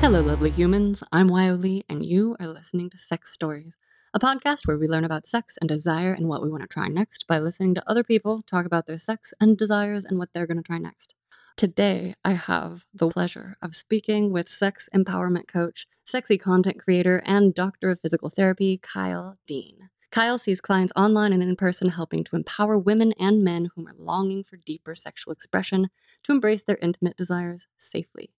Hello, lovely humans. I'm Wyoh and you are listening to Sex Stories, a podcast where we learn about sex and desire and what we want to try next by listening to other people talk about their sex and desires and what they're going to try next. Today, I have the pleasure of speaking with sex empowerment coach, sexy content creator, and doctor of physical therapy, Kyle Dean. Kyle sees clients online and in person helping to empower women and men who are longing for deeper sexual expression to embrace their intimate desires safely.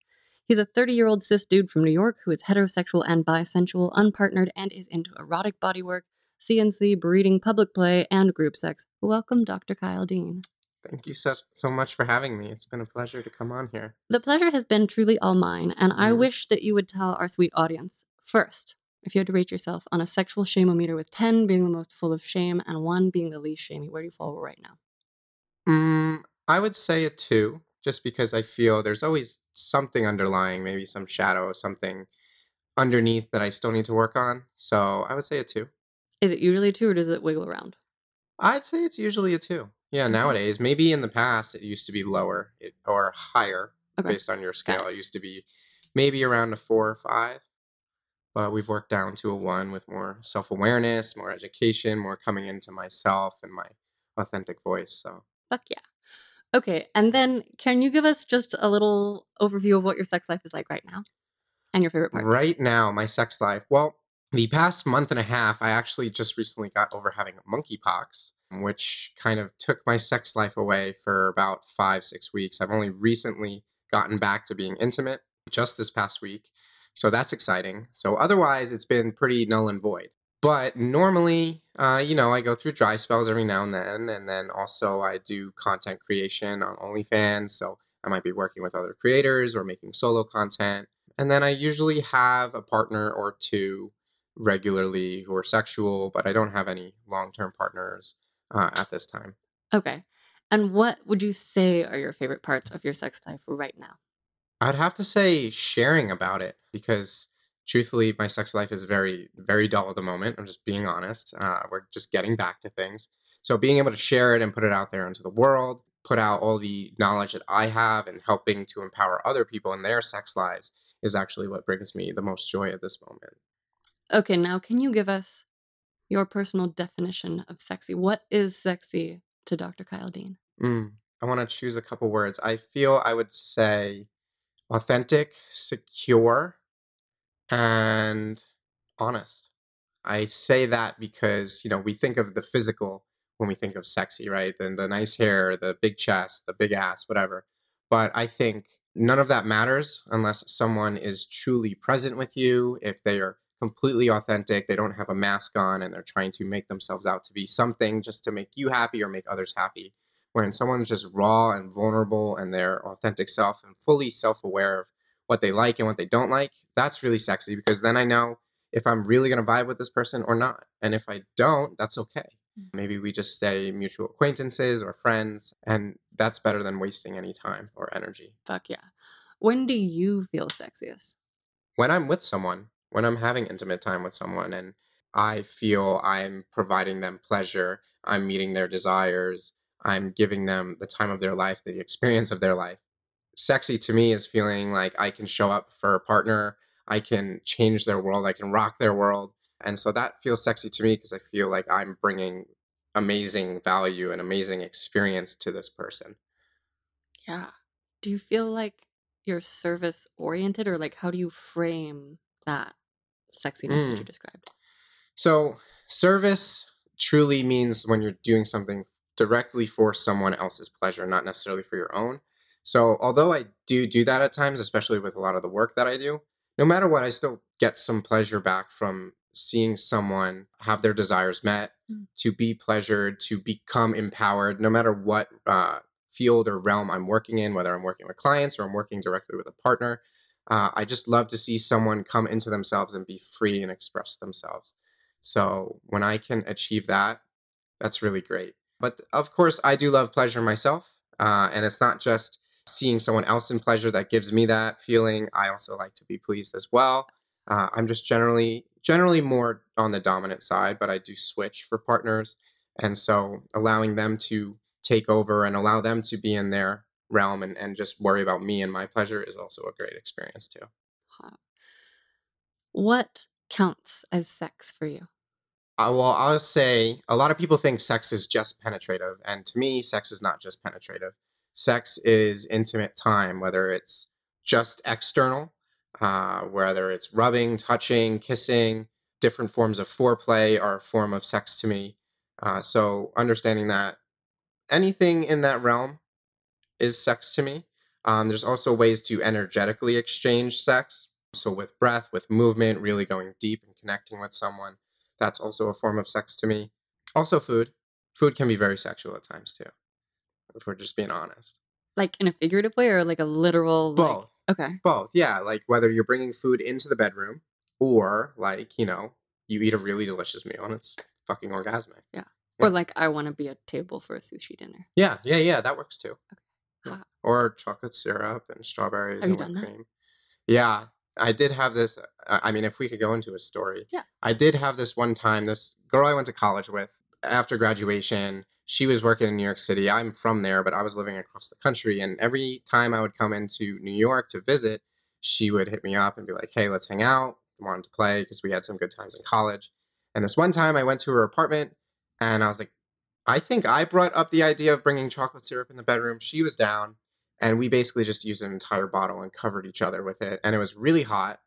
He's a 30 year old cis dude from New York who is heterosexual and bisexual, unpartnered, and is into erotic bodywork, CNC, breeding, public play, and group sex. Welcome, Dr. Kyle Dean. Thank you so, so much for having me. It's been a pleasure to come on here. The pleasure has been truly all mine, and I Mm. wish that you would tell our sweet audience first, if you had to rate yourself on a sexual shameometer with 10 being the most full of shame and 1 being the least shamey, where do you fall right now? Mm, I would say a two, just because I feel there's always something underlying, maybe some shadow, something underneath that I still need to work on. So I would say a two. Is it usually a 2 or does it wiggle around? I'd say it's usually a two. Yeah, nowadays, maybe in the past it used to be lower it, or higher Okay. based on your scale. It used to be maybe around a four or five, but we've worked down to a one with more self awareness, more education, more coming into myself and my authentic voice. So, Fuck yeah. Okay, and then can you give us just a little overview of what your sex life is like right now and your favorite parts? right now, my sex life. Well, the past month and a half, I actually just recently got over having monkeypox, which kind of took my sex life away for about five, six weeks. I've only recently gotten back to being intimate just this past week. So that's exciting. So otherwise, it's been pretty null and void. But normally, uh, you know, I go through dry spells every now and then. And then also, I do content creation on OnlyFans. So I might be working with other creators or making solo content. And then I usually have a partner or two regularly who are sexual, but I don't have any long term partners uh, at this time. Okay. And what would you say are your favorite parts of your sex life right now? I'd have to say sharing about it because truthfully, my sex life is very, very dull at the moment. I'm just being honest. Uh, we're just getting back to things. So being able to share it and put it out there into the world, put out all the knowledge that I have and helping to empower other people in their sex lives is actually what brings me the most joy at this moment. Okay, now can you give us your personal definition of sexy? What is sexy to Dr. Kyle Dean? Mm, I want to choose a couple words. I feel I would say authentic, secure, and honest. I say that because, you know, we think of the physical when we think of sexy, right? Then the nice hair, the big chest, the big ass, whatever. But I think none of that matters unless someone is truly present with you, if they are completely authentic, they don't have a mask on, and they're trying to make themselves out to be something just to make you happy or make others happy. When someone's just raw and vulnerable and their authentic self and fully self aware of what they like and what they don't like, that's really sexy because then I know if I'm really going to vibe with this person or not. And if I don't, that's okay. Mm. Maybe we just stay mutual acquaintances or friends, and that's better than wasting any time or energy. Fuck yeah. When do you feel sexiest? When I'm with someone, when I'm having intimate time with someone and I feel I'm providing them pleasure, I'm meeting their desires, I'm giving them the time of their life, the experience of their life. Sexy to me is feeling like I can show up for a partner, I can change their world, I can rock their world. And so that feels sexy to me because I feel like I'm bringing amazing value and amazing experience to this person. Yeah. Do you feel like you're service oriented or like how do you frame that sexiness that you Mm. described? So, service truly means when you're doing something directly for someone else's pleasure, not necessarily for your own. So, although I do do that at times, especially with a lot of the work that I do, no matter what, I still get some pleasure back from seeing someone have their desires met, Mm. to be pleasured, to become empowered, no matter what uh, field or realm I'm working in, whether I'm working with clients or I'm working directly with a partner. Uh, I just love to see someone come into themselves and be free and express themselves. So when I can achieve that, that's really great. But of course, I do love pleasure myself. Uh, and it's not just seeing someone else in pleasure that gives me that feeling. I also like to be pleased as well. Uh, I'm just generally generally more on the dominant side, but I do switch for partners. And so allowing them to take over and allow them to be in their realm and, and just worry about me and my pleasure is also a great experience too. What counts as sex for you? Uh, well, I'll say a lot of people think sex is just penetrative, and to me, sex is not just penetrative. Sex is intimate time, whether it's just external, uh, whether it's rubbing, touching, kissing, different forms of foreplay are a form of sex to me. Uh, so understanding that anything in that realm is sex to me. Um, there's also ways to energetically exchange sex. So with breath, with movement, really going deep and connecting with someone. That's also a form of sex to me. Also, food. Food can be very sexual at times too, if we're just being honest. Like in a figurative way or like a literal? like- Both. okay. Both, yeah. Like whether you're bringing food into the bedroom or like, you know, you eat a really delicious meal and it's fucking orgasmic. Yeah. Yeah. Or like I want to be a table for a sushi dinner. Yeah, yeah, yeah. That works too. Yeah. Hot. Or chocolate syrup and strawberries Have and whipped that? cream. Yeah, I did have this. I mean, if we could go into a story, Yeah. I did have this one time. This girl I went to college with after graduation, she was working in New York City. I'm from there, but I was living across the country. And every time I would come into New York to visit, she would hit me up and be like, "Hey, let's hang out." I wanted to play because we had some good times in college. And this one time, I went to her apartment, and I was like, I think I brought up the idea of bringing chocolate syrup in the bedroom. She was down, and we basically just used an entire bottle and covered each other with it. And it was really hot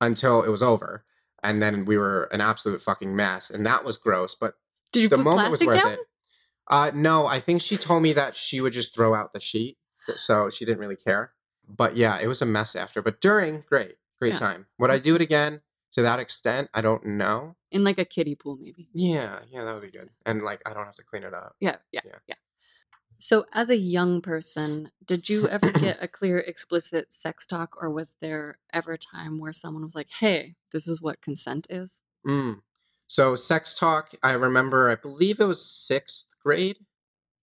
until it was over. And then we were an absolute fucking mess. And that was gross. But Did you the put moment was worth down? it. Uh, no, I think she told me that she would just throw out the sheet. So she didn't really care. but yeah, it was a mess after. But during, great, great Yeah. time. Would I do it again to that extent? I don't know. In like a kiddie pool, maybe. Yeah, yeah, that would be good. And like, I don't have to clean it up. Yeah, yeah, Yeah. yeah. So, as a young person, did you ever get a clear, explicit sex talk, or was there ever a time where someone was like, "Hey, this is what consent is"? Mm. So sex talk, I remember, I believe it was sixth grade,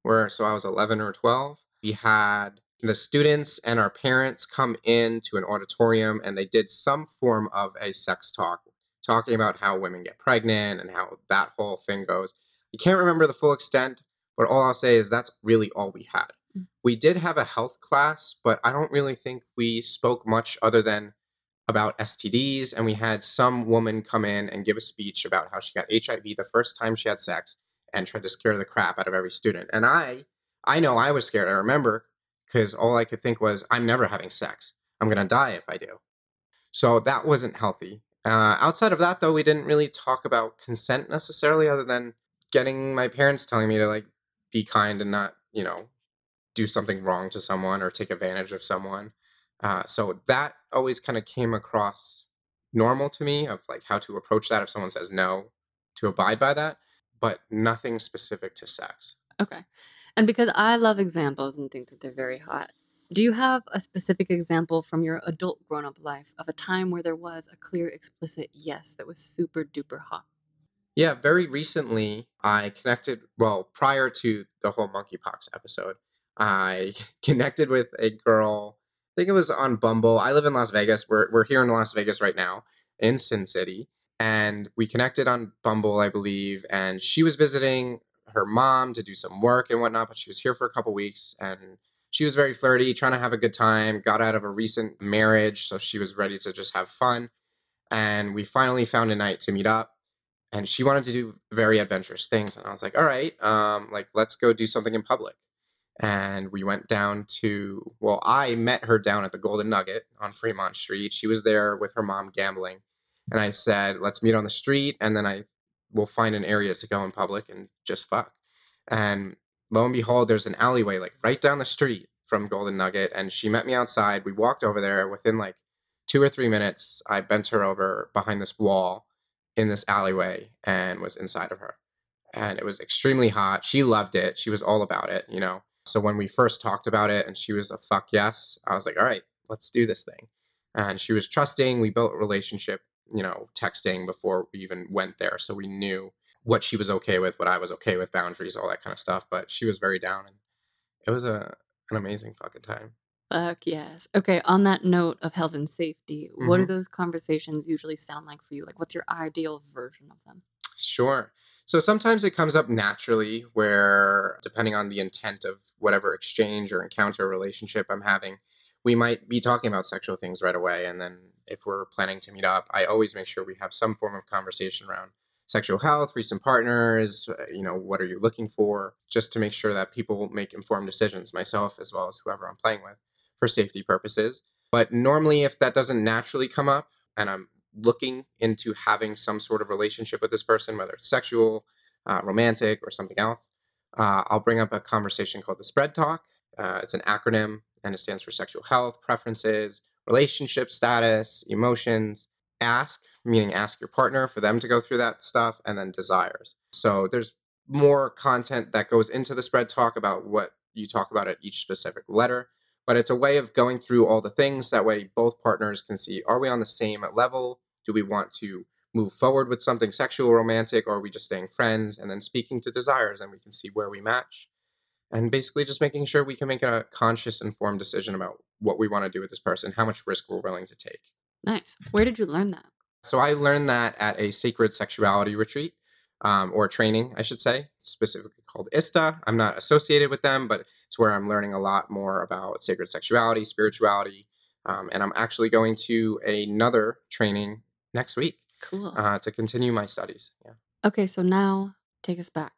where so I was 11 or 12. We had the students and our parents come into an auditorium and they did some form of a sex talk, talking about how women get pregnant and how that whole thing goes. I can't remember the full extent, but all I'll say is that's really all we had. Mm. We did have a health class, but I don't really think we spoke much other than about STDs, and we had some woman come in and give a speech about how she got HIV the first time she had sex and tried to scare the crap out of every student. And I, I know I was scared. I remember because all I could think was, I'm never having sex. I'm gonna die if I do. So that wasn't healthy. Uh, outside of that, though, we didn't really talk about consent necessarily, other than getting my parents telling me to like be kind and not, you know, do something wrong to someone or take advantage of someone. Uh, so that always kind of came across normal to me of like how to approach that if someone says no, to abide by that, but nothing specific to sex. Okay. And because I love examples and think that they're very hot, do you have a specific example from your adult grown up life of a time where there was a clear, explicit yes that was super duper hot? Yeah, very recently I connected, well, prior to the whole monkeypox episode, I connected with a girl. I think it was on Bumble. I live in Las Vegas. We're, we're here in Las Vegas right now in Sin City. And we connected on Bumble, I believe. And she was visiting her mom to do some work and whatnot, but she was here for a couple weeks and she was very flirty, trying to have a good time, got out of a recent marriage. So she was ready to just have fun. And we finally found a night to meet up and she wanted to do very adventurous things and i was like all right um, like let's go do something in public and we went down to well i met her down at the golden nugget on fremont street she was there with her mom gambling and i said let's meet on the street and then i will find an area to go in public and just fuck and lo and behold there's an alleyway like right down the street from golden nugget and she met me outside we walked over there within like two or three minutes i bent her over behind this wall in this alleyway and was inside of her. And it was extremely hot. She loved it. She was all about it, you know. So when we first talked about it and she was a fuck yes, I was like, all right, let's do this thing. And she was trusting. We built a relationship, you know, texting before we even went there. So we knew what she was okay with, what I was okay with, boundaries, all that kind of stuff. But she was very down and it was a an amazing fucking time. Fuck yes. Okay, on that note of health and safety, what do Mhm. those conversations usually sound like for you? Like, what's your ideal version of them? Sure. So sometimes it comes up naturally where, depending on the intent of whatever exchange or encounter relationship I'm having, we might be talking about sexual things right away. And then if we're planning to meet up, I always make sure we have some form of conversation around sexual health, recent partners, uh, you know, what are you looking for, just to make sure that people make informed decisions, myself as well as whoever I'm playing with, for safety purposes. But normally, if that doesn't naturally come up and I'm looking into having some sort of relationship with this person, whether it's sexual, uh, romantic, or something else, uh, I'll bring up a conversation called the Spread Talk. Uh, it's an acronym and it stands for sexual health, preferences, relationship status, emotions, ask, meaning ask your partner for them to go through that stuff, and then desires. So there's more content that goes into the Spread Talk about what you talk about at each specific letter but it's a way of going through all the things that way both partners can see are we on the same level do we want to move forward with something sexual romantic or are we just staying friends and then speaking to desires and we can see where we match and basically just making sure we can make a conscious informed decision about what we want to do with this person how much risk we're willing to take Nice. Where did you learn that? so I learned that at a sacred sexuality retreat, um, or training, I should say, specifically called ISTA. I'm not associated with them, but it's where I'm learning a lot more about sacred sexuality, spirituality, um, and I'm actually going to another training next week Cool. uh, to continue my studies. Yeah. okay, so now take us back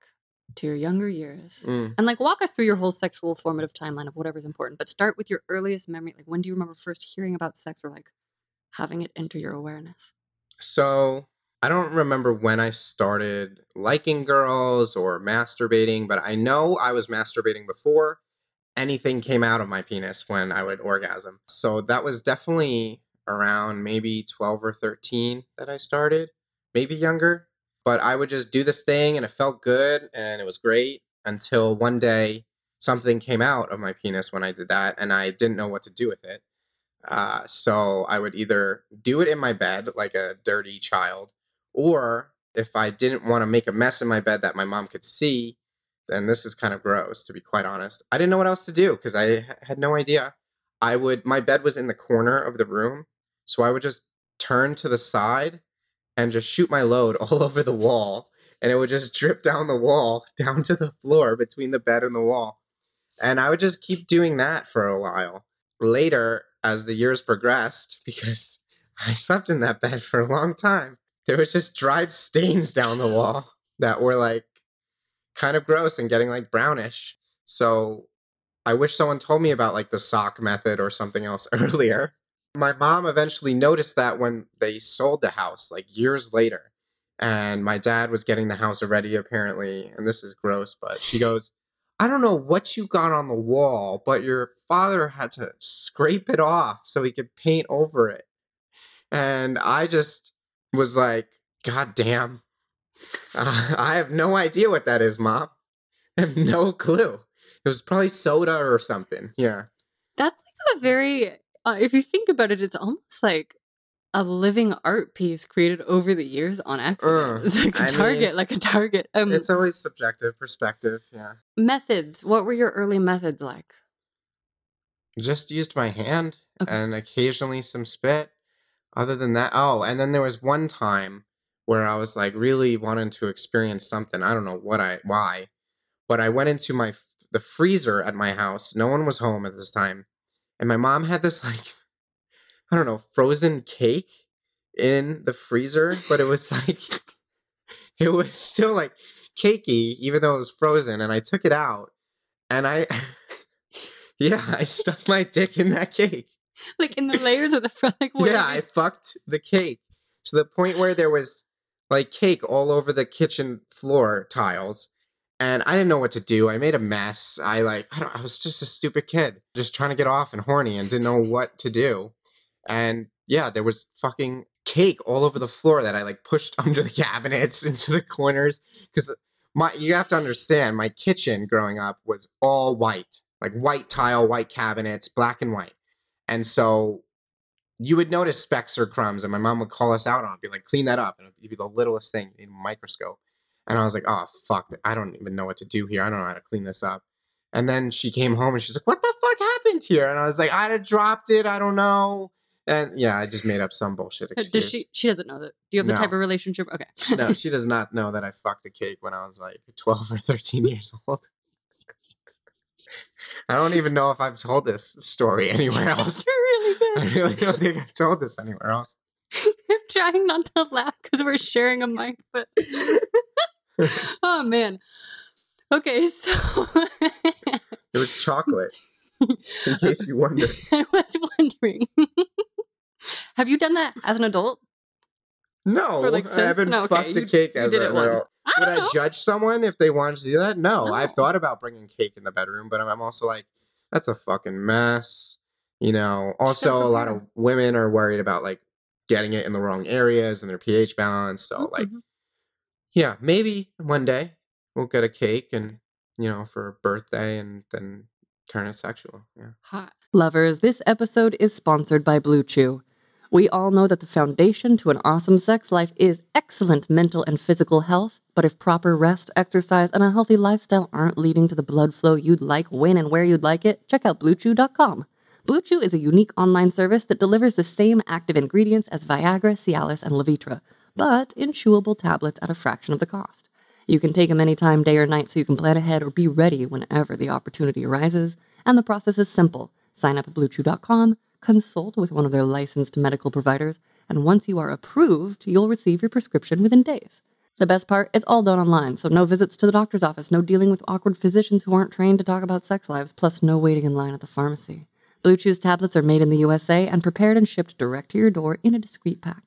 to your younger years. Mm. And like walk us through your whole sexual formative timeline of whatever's important, but start with your earliest memory. Like when do you remember first hearing about sex or like having it enter your awareness? So I don't remember when I started liking girls or masturbating, but I know I was masturbating before. anything came out of my penis when I would orgasm. So that was definitely around maybe 12 or 13 that I started, maybe younger. But I would just do this thing and it felt good and it was great until one day something came out of my penis when I did that and I didn't know what to do with it. Uh, so I would either do it in my bed like a dirty child, or if I didn't want to make a mess in my bed that my mom could see, then this is kind of gross, to be quite honest. I didn't know what else to do because I had no idea. I would, my bed was in the corner of the room. So I would just turn to the side and just shoot my load all over the wall. And it would just drip down the wall, down to the floor between the bed and the wall. And I would just keep doing that for a while. Later, as the years progressed, because I slept in that bed for a long time, there was just dried stains down the wall that were like kind of gross and getting like brownish. So I wish someone told me about like the sock method or something else earlier. My mom eventually noticed that when they sold the house, like years later, and my dad was getting the house ready apparently, and this is gross, but she goes, I don't know what you got on the wall, but your father had to scrape it off so he could paint over it. And I just was like, God damn. Uh, I have no idea what that is, Mom. I have no clue. It was probably soda or something. Yeah. That's like a very, uh, if you think about it, it's almost like a living art piece created over the years on accident. Uh, it's like a I target, mean, like a target. Um, It's always subjective perspective. Yeah. methods. What were your early methods like? Just used my hand Okay. and occasionally some spit. Other than that, oh, and then there was one time where I was like really wanting to experience something. I don't know what I why, but I went into my the freezer at my house. No one was home at this time, and my mom had this like I don't know frozen cake in the freezer, but it was like it was still like cakey, even though it was frozen. And I took it out, and I yeah, I stuck my dick in that cake. Like in the layers of the front, like Yeah, I fucked the cake to the point where there was like cake all over the kitchen floor tiles. And I didn't know what to do. I made a mess. I like I I was just a stupid kid, just trying to get off and horny and didn't know what to do. And yeah, there was fucking cake all over the floor that I like pushed under the cabinets into the corners cuz my you have to understand my kitchen growing up was all white. Like white tile, white cabinets, black and white. And so you would notice specks or crumbs, and my mom would call us out on it, be like, clean that up. And it'd be the littlest thing in a microscope. And I was like, oh, fuck, I don't even know what to do here. I don't know how to clean this up. And then she came home and she's like, what the fuck happened here? And I was like, I'd have dropped it. I don't know. And yeah, I just made up some bullshit excuse. Does she? She doesn't know that. Do you have the type of relationship? Okay. no, she does not know that I fucked a cake when I was like 12 or 13 years old. I don't even know if I've told this story anywhere else. You're really I really don't think I've told this anywhere else. I'm trying not to laugh because we're sharing a mic, but oh man. Okay, so It was chocolate, in case you wondered. I was wondering. Have you done that as an adult? No, like, I since? haven't No, okay, fucked a cake you as did an it once. I Would don't I judge someone if they wanted to do that? No, I've thought about bringing cake in the bedroom, but I'm, also like, that's a fucking mess. You know. Also, a lot of women are worried about like getting it in the wrong areas and their pH balance. So, like, Mhm. Yeah, maybe one day we'll get a cake and you know for a birthday and then turn it sexual. Yeah. Hot. Lovers, this episode is sponsored by Blue Chew. We all know that the foundation to an awesome sex life is excellent mental and physical health, but if proper rest, exercise, and a healthy lifestyle aren't leading to the blood flow you'd like when and where you'd like it, check out BlueChew.com. Blue Chew is a unique online service that delivers the same active ingredients as Viagra, Cialis, and Levitra, but in chewable tablets at a fraction of the cost. You can take them anytime, day or night, so you can plan ahead or be ready whenever the opportunity arises. And the process is simple. Sign up at BlueChew.com, consult with one of their licensed medical providers, and once you are approved, you'll receive your prescription within days. The best part, it's all done online, so no visits to the doctor's office, no dealing with awkward physicians who aren't trained to talk about sex lives, plus no waiting in line at the pharmacy. Blue Chew's tablets are made in the USA and prepared and shipped direct to your door in a discreet pack.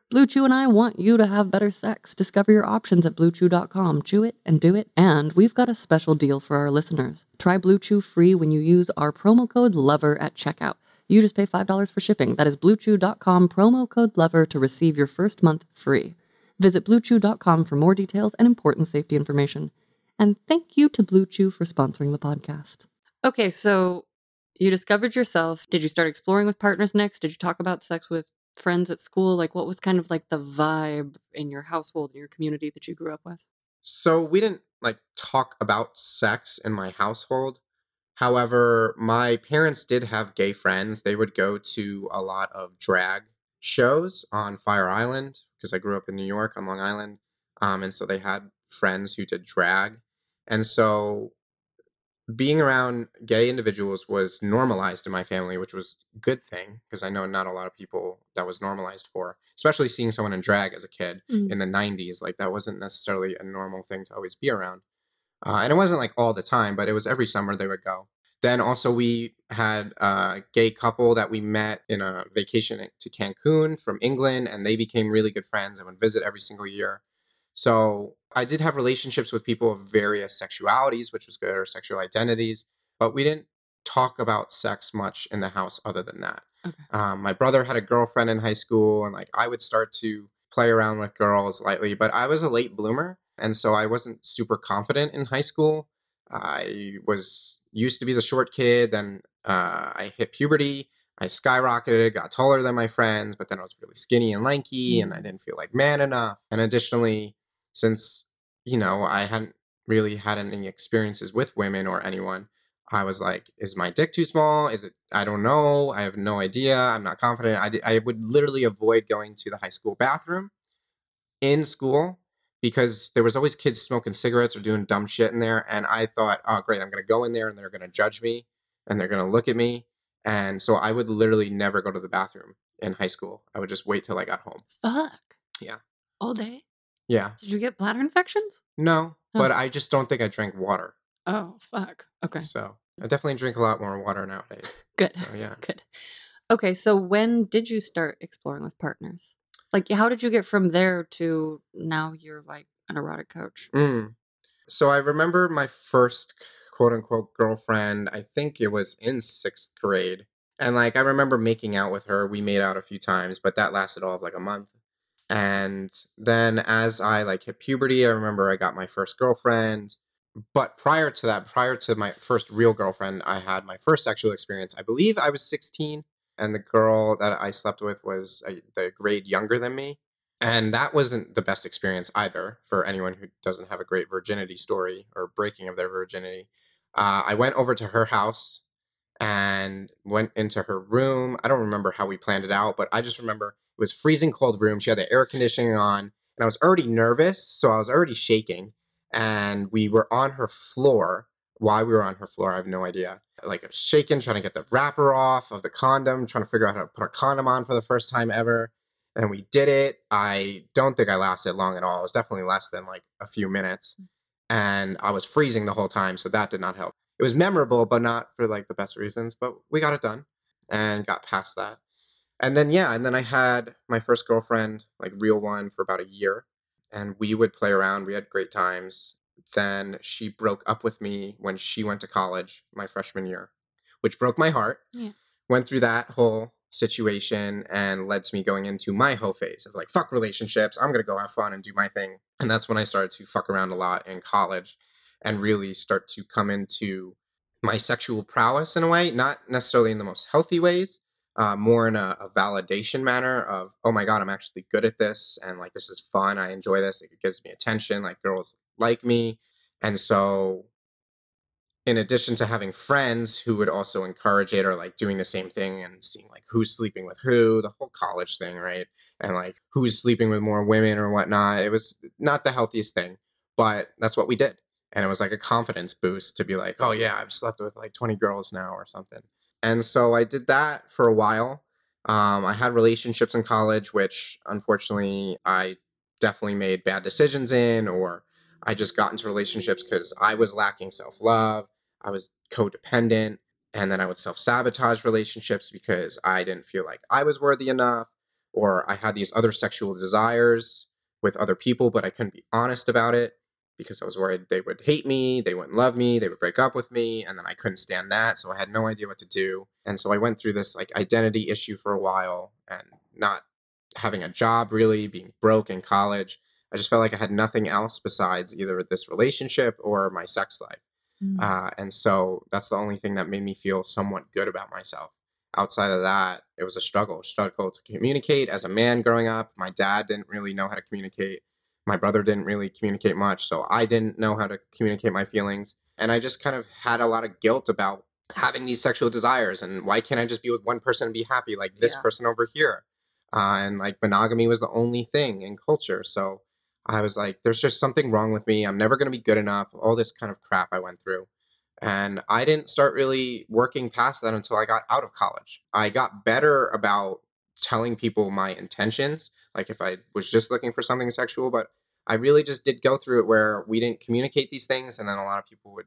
Blue Chew and I want you to have better sex. Discover your options at bluechew.com. Chew it and do it. And we've got a special deal for our listeners. Try Blue Chew free when you use our promo code LOVER at checkout. You just pay $5 for shipping. That is bluechew.com promo code LOVER to receive your first month free. Visit bluechew.com for more details and important safety information. And thank you to Blue Chew for sponsoring the podcast. Okay, so you discovered yourself. Did you start exploring with partners next? Did you talk about sex with friends at school? Like, what was kind of like the vibe in your household, in your community that you grew up with? So we didn't like talk about sex in my household. However, my parents did have gay friends. They would go to a lot of drag shows on Fire Island because I grew up in New York on Long Island. Um, and so they had friends who did drag. And so being around gay individuals was normalized in my family, which was a good thing because I know not a lot of people that was normalized for, especially seeing someone in drag as a kid Mm. in the 90s. Like that wasn't necessarily a normal thing to always be around. Uh, and it wasn't like all the time, but it was every summer they would go. Then also we had a gay couple that we met in a vacation to Cancun from England, and they became really good friends and would visit every single year. So I did have relationships with people of various sexualities, which was good, or sexual identities, but we didn't talk about sex much in the house other than that. Okay. Um, my brother had a girlfriend in high school, and like I would start to play around with girls lightly, but I was a late bloomer, and so I wasn't super confident in high school. I was used to be the short kid, then uh, I hit puberty. I skyrocketed, got taller than my friends, but then I was really skinny and lanky, and I didn't feel like man enough. And additionally, since you know I hadn't really had any experiences with women or anyone, I was like, is my dick too small? Is it? I don't know. I have no idea. I'm not confident. I, I would literally avoid going to the high school bathroom in school because there was always kids smoking cigarettes or doing dumb shit in there. And I thought, oh, great, I'm going to go in there and they're going to judge me and they're going to look at me. And so I would literally never go to the bathroom in high school. I would just wait till I got home. Fuck. Yeah. All day? Yeah. Did you get bladder infections? No, Oh. but I just don't think I drank water. Oh, fuck. Okay. So I definitely drink a lot more water nowadays. Good. So yeah. Good. Okay, so when did you start exploring with partners? Like, how did you get from there to now you're like an erotic coach? Mm. So I remember my first quote unquote girlfriend, I think it was in sixth grade. And like I remember making out with her. We made out a few times, but that lasted all of like a month. And then as I like hit puberty, I remember I got my first girlfriend. But prior to that, prior to my first real girlfriend, I had my first sexual experience. I believe I was 16, and the girl that I slept with was a, the grade younger than me. And that wasn't the best experience either for anyone who doesn't have a great virginity story or breaking of their virginity. Uh, I went over to her house and went into her room. I don't remember how we planned it out, but I just remember was freezing cold room. She had the air conditioning on, and I was already nervous, so I was already shaking. And we were on her floor. Why we were on her floor, I have no idea. Like I was shaking, trying to get the wrapper off of the condom, trying to figure out how to put a condom on for the first time ever. And we did it. I don't think I lasted long at all. It was definitely less than like a few minutes. Mm. And I was freezing the whole time, so that did not help. It was memorable, but not for like the best reasons. But we got it done and got past that. And then yeah, and then I had my first girlfriend, like real one, for about a year. And we would play around. We had great times. Then she broke up with me when she went to college my freshman year, which broke my heart. Yeah. Went through that whole situation and led to me going into my whole phase of like, fuck relationships. I'm going to go have fun and do my thing. And that's when I started to fuck around a lot in college and really start to come into my sexual prowess in a way, not necessarily in the most healthy ways, uh, more in a, a validation manner of, oh my God, I'm actually good at this. And like, this is fun. I enjoy this. Like, it gives me attention. Like, girls like me. And so, in addition to having friends who would also encourage it or like doing the same thing and seeing like who's sleeping with who, the whole college thing, right? And like who's sleeping with more women or whatnot. It was not the healthiest thing, but that's what we did. And it was like a confidence boost to be like, oh yeah, I've slept with like 20 girls now or something. And so I did that for a while. Um, I had relationships in college, which unfortunately I definitely made bad decisions in, or I just got into relationships because I was lacking self love. I was codependent. And then I would self sabotage relationships because I didn't feel like I was worthy enough, or I had these other sexual desires with other people, but I couldn't be honest about it because I was worried they would hate me, they wouldn't love me, they would break up with me, and then I couldn't stand that, so I had no idea what to do. And so I went through this like identity issue for a while and not having a job really, being broke in college. I just felt like I had nothing else besides either this relationship or my sex life. Mm. Uh, and so that's the only thing that made me feel somewhat good about myself. Outside of that, it was a struggle, struggle to communicate as a man growing up. My dad didn't really know how to communicate. My brother didn't really communicate much, so I didn't know how to communicate my feelings. And I just kind of had a lot of guilt about having these sexual desires and why can't I just be with one person and be happy like this Yeah. person over here? Uh, and like monogamy was the only thing in culture. So I was like, there's just something wrong with me. I'm never going to be good enough. All this kind of crap I went through. And I didn't start really working past that until I got out of college. I got better about telling people my intentions, like if I was just looking for something sexual, but I really just did go through it where we didn't communicate these things. And then a lot of people would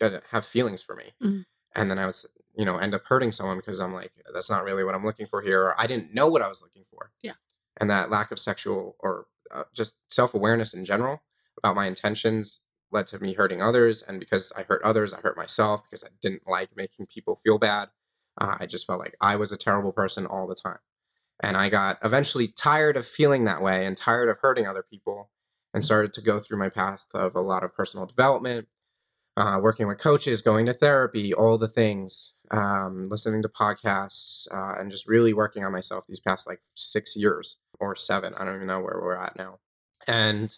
uh, have feelings for me. Mhm. And then I was, you know, end up hurting someone because I'm like, that's not really what I'm looking for here. Or I didn't know what I was looking for. Yeah. And that lack of sexual or uh, just self awareness in general about my intentions led to me hurting others. And because I hurt others, I hurt myself because I didn't like making people feel bad. Uh, I just felt like I was a terrible person all the time. And I got eventually tired of feeling that way and tired of hurting other people and started to go through my path of a lot of personal development, uh, working with coaches, going to therapy, all the things, um, listening to podcasts, uh, and just really working on myself these past like six years or seven. I don't even know where we're at now. And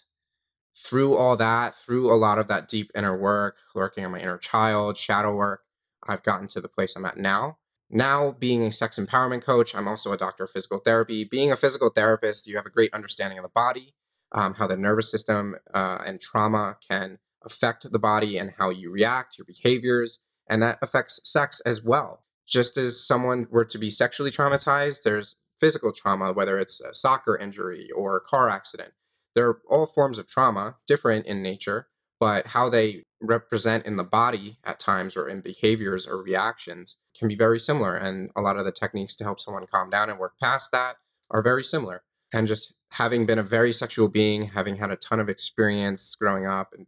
through all that, through a lot of that deep inner work, working on my inner child, shadow work, I've gotten to the place I'm at now. Now, being a sex empowerment coach, I'm also a doctor of physical therapy. Being a physical therapist, you have a great understanding of the body, um, how the nervous system uh, and trauma can affect the body and how you react, your behaviors, and that affects sex as well. Just as someone were to be sexually traumatized, there's physical trauma, whether it's a soccer injury or a car accident. They're all forms of trauma, different in nature, but how they represent in the body at times or in behaviors or reactions can be very similar. And a lot of the techniques to help someone calm down and work past that are very similar. And just having been a very sexual being, having had a ton of experience growing up, and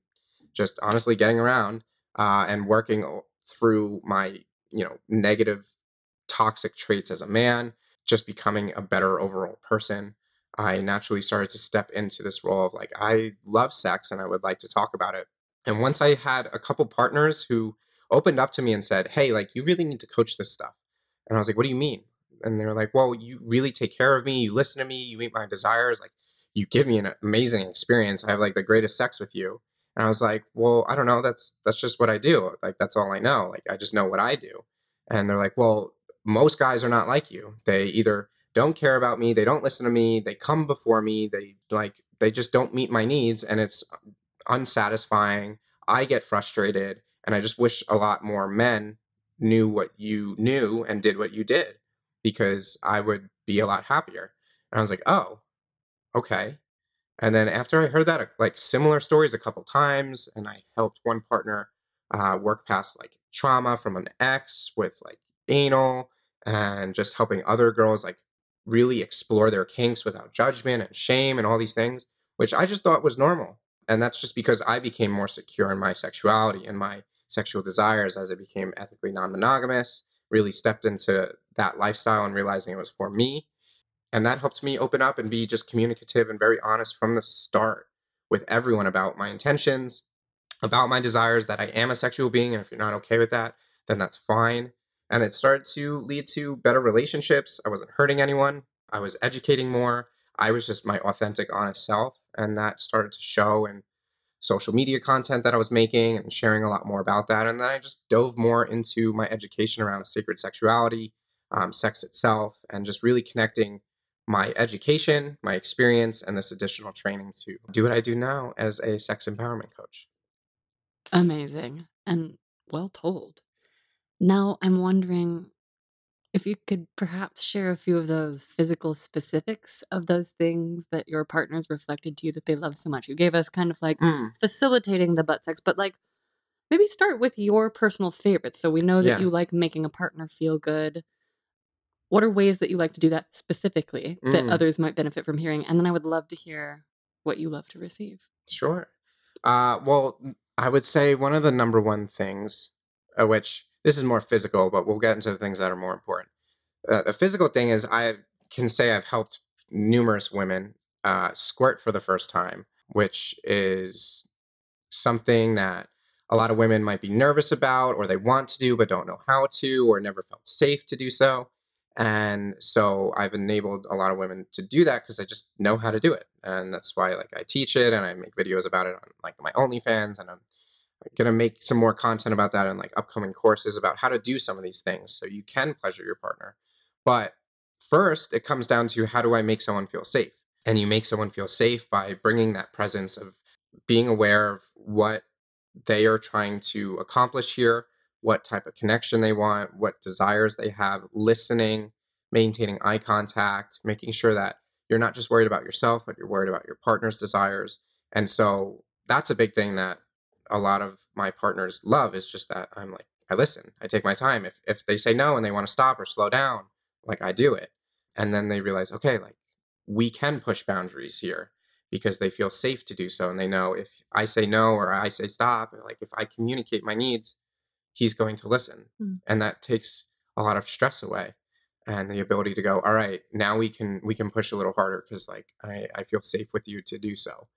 just honestly getting around uh, and working through my, you know, negative, toxic traits as a man, just becoming a better overall person. I naturally started to step into this role of like, I love sex and I would like to talk about it. And once I had a couple partners who opened up to me and said, Hey, like, you really need to coach this stuff. And I was like, What do you mean? And they were like, Well, you really take care of me. You listen to me. You meet my desires. Like, you give me an amazing experience. I have like the greatest sex with you. And I was like, Well, I don't know. That's that's just what I do. Like, that's all I know. Like, I just know what I do. And they're like, Well, most guys are not like you. They either don't care about me, they don't listen to me, they come before me, they like they just don't meet my needs and it's unsatisfying. I get frustrated and I just wish a lot more men knew what you knew and did what you did because I would be a lot happier. And I was like, "Oh, okay." And then after I heard that like similar stories a couple times and I helped one partner uh, work past like trauma from an ex with like anal and just helping other girls like really explore their kinks without judgment and shame and all these things, which I just thought was normal. And that's just because I became more secure in my sexuality and my sexual desires as I became ethically non monogamous, really stepped into that lifestyle and realizing it was for me. And that helped me open up and be just communicative and very honest from the start with everyone about my intentions, about my desires, that I am a sexual being. And if you're not okay with that, then that's fine and it started to lead to better relationships. I wasn't hurting anyone. I was educating more. I was just my authentic, honest self, and that started to show in social media content that I was making and sharing a lot more about that. And then I just dove more into my education around sacred sexuality, um, sex itself, and just really connecting my education, my experience, and this additional training to do what I do now as a sex empowerment coach. Amazing and well told. Now, I'm wondering if you could perhaps share a few of those physical specifics of those things that your partners reflected to you that they love so much. You gave us kind of like Mm, facilitating the butt sex, but like maybe start with your personal favorites. So we know that Yeah. you like making a partner feel good. What are ways that you like to do that specifically that Mm. others might benefit from hearing? And then I would love to hear what you love to receive. Sure. Uh, well, I would say one of the number one things, uh, which this is more physical, but we'll get into the things that are more important. Uh, the physical thing is I can say I've helped numerous women uh, squirt for the first time, which is something that a lot of women might be nervous about or they want to do but don't know how to or never felt safe to do so. And so I've enabled a lot of women to do that because I just know how to do it. And that's why like I teach it and I make videos about it on like my OnlyFans and I'm gonna make some more content about that in like upcoming courses about how to do some of these things so you can pleasure your partner. But first, it comes down to how do I make someone feel safe? And you make someone feel safe by bringing that presence of being aware of what they are trying to accomplish here, what type of connection they want, what desires they have, listening, maintaining eye contact, making sure that you're not just worried about yourself, but you're worried about your partner's desires. And so that's a big thing that a lot of my partners love is just that I'm like, I listen, I take my time. If if they say no and they want to stop or slow down, like I do it. And then they realize, okay, like we can push boundaries here because they feel safe to do so. And they know if I say no or I say stop, like if I communicate my needs, he's going to listen. Mm. And that takes a lot of stress away and the ability to go, all right, now we can we can push a little harder because like I, I feel safe with you to do so.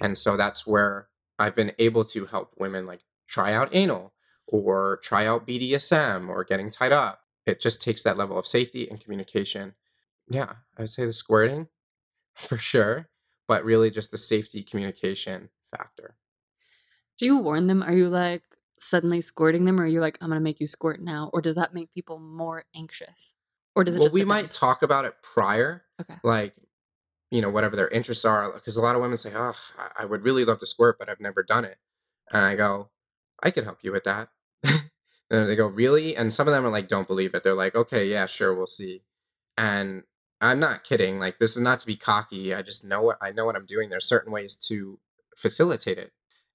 And so that's where I've been able to help women like try out anal or try out BDSM or getting tied up. It just takes that level of safety and communication. Yeah, I would say the squirting for sure, but really just the safety communication factor. Do you warn them? Are you like suddenly squirting them, or are you like, I'm gonna make you squirt now? Or does that make people more anxious? Or does it well, just we depend? might talk about it prior, Okay. like you know whatever their interests are, because a lot of women say, "Oh, I- would really love to squirt, but I've never done it," and I go, "I could help you with that." and they go, "Really?" And some of them are like, "Don't believe it." They're like, "Okay, yeah, sure, we'll see." And I'm not kidding. Like this is not to be cocky. I just know what I know what I'm doing. There's certain ways to facilitate it,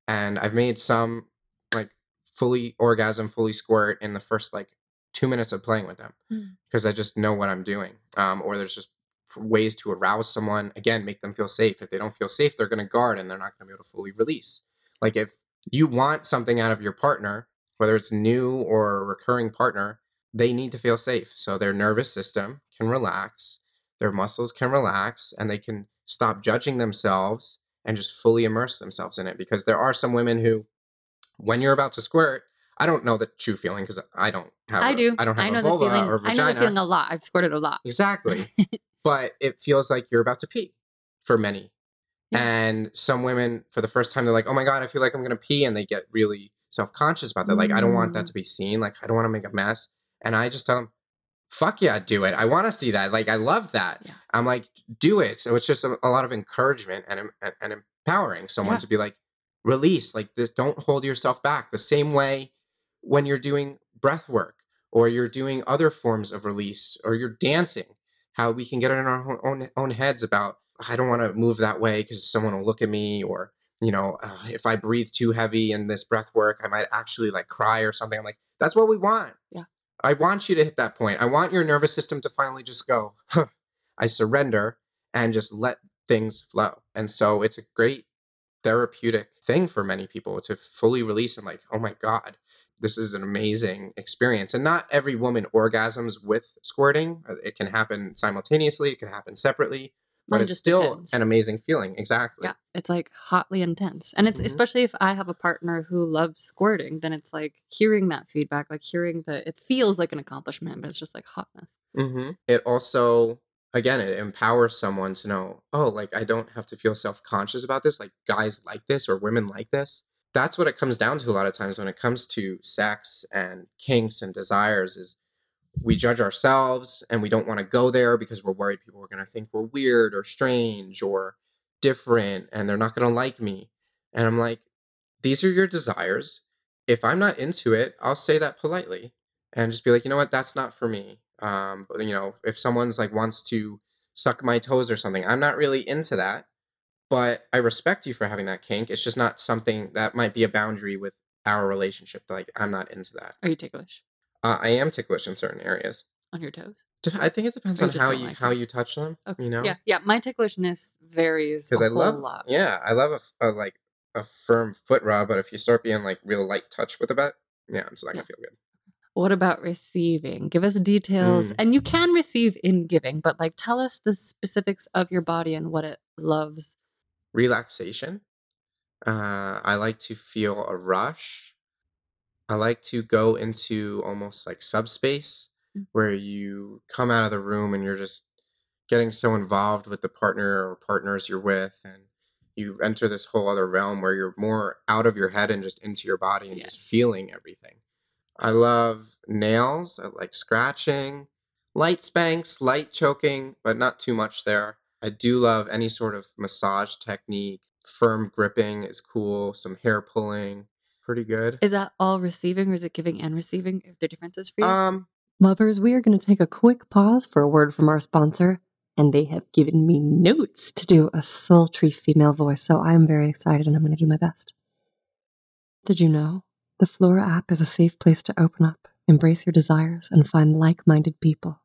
and I've made some like fully orgasm, fully squirt in the first like two minutes of playing with them Mm. because I just know what I'm doing. Um, or there's just ways to arouse someone again, make them feel safe. If they don't feel safe, they're going to guard and they're not going to be able to fully release. Like if you want something out of your partner, whether it's new or a recurring partner, they need to feel safe. So their nervous system can relax, their muscles can relax, and they can stop judging themselves and just fully immerse themselves in it. Because there are some women who, when you're about to squirt, I don't know the true feeling because I don't have. I a- do. I don't have know the vulva feeling. or I vagina. know the feeling a lot. I've squirted a lot. Exactly. but it feels like you're about to pee for many. Yeah. And some women, for the first time, they're like, oh my God, I feel like I'm going to pee. And they get really self conscious about that. Like, I don't want that Mm. to be seen. Like, I don't want to make a mess. And I just tell them, fuck yeah, do it. I want to see that. Like, I love that. Yeah. I'm like, do it. So it's just a, a lot of encouragement and, and, and empowering someone Yeah. to be like, release. Like, this, don't hold yourself back. The same way when you're doing breath work or you're doing other forms of release or you're dancing how we can get in our own own heads about I don't want to move that way because someone will look at me or you know uh, if I breathe too heavy in this breath work I might actually like cry or something. I'm like that's what we want. Yeah. I want you to hit that point. I want your nervous system to finally just go. Huh, I surrender and just let things flow. And so it's a great therapeutic thing for many people to fully release and like oh my god this is an amazing experience. And not every woman orgasms with squirting. Uh, It can happen simultaneously, it can happen separately, but Mine it's still depends. an amazing feeling. Exactly. Yeah, it's like hotly intense. And it's Mhm. especially if I have a partner who loves squirting, then it's like hearing that feedback, like hearing the it feels like an accomplishment, but it's just like hotness. hmm It also, again, it empowers someone to know, oh, like I don't have to feel self conscious about this. Like guys like this or women like this. That's what it comes down to a lot of times when it comes to sex and kinks and desires is we judge ourselves and we don't want to go there because we're worried people are going to think we're weird or strange or different and they're not going to like me. And I'm like, these are your desires. If I'm not into it, I'll say that politely. and just be like, you know what, that's not for me. Um, but, you know, if someone's like wants to suck my toes or something, I'm not really into that. But I respect you for having that kink. It's just not something that might be a boundary with our relationship. Like I'm not into that. Are you ticklish Uh, I am ticklish in certain areas. on your toes? I think it depends Or on how you like how you touch them. Okay. You know, Yeah, yeah. My ticklishness varies because I love lot. yeah, I love a a, like a firm foot rub. But if you start being like real light touch with a bet, yeah, it's not gonna feel good. What about receiving? Give us details. Mm. And you can receive in giving, but like tell us the specifics of your body and what it loves. Relaxation. Uh, I like to feel a rush. I like to go into almost like subspace Mm. where you come out of the room and you're just getting so involved with the partner or partners you're with and you enter this whole other realm where you're more out of your head and just into your body and just feeling everything. I love nails, I like scratching, light spanks, light choking, but not too much there. I do love any sort of massage technique. Firm gripping is cool, some hair pulling, pretty good. Is that all receiving or is it giving and receiving? If the differences for you? Um, Lovers, we are going to take a quick pause for a word from our sponsor, and they have given me notes to do a sultry female voice, so I'm very excited and I'm going to do my best. Did you know the Flora app is a safe place to open up, embrace your desires, and find like minded people?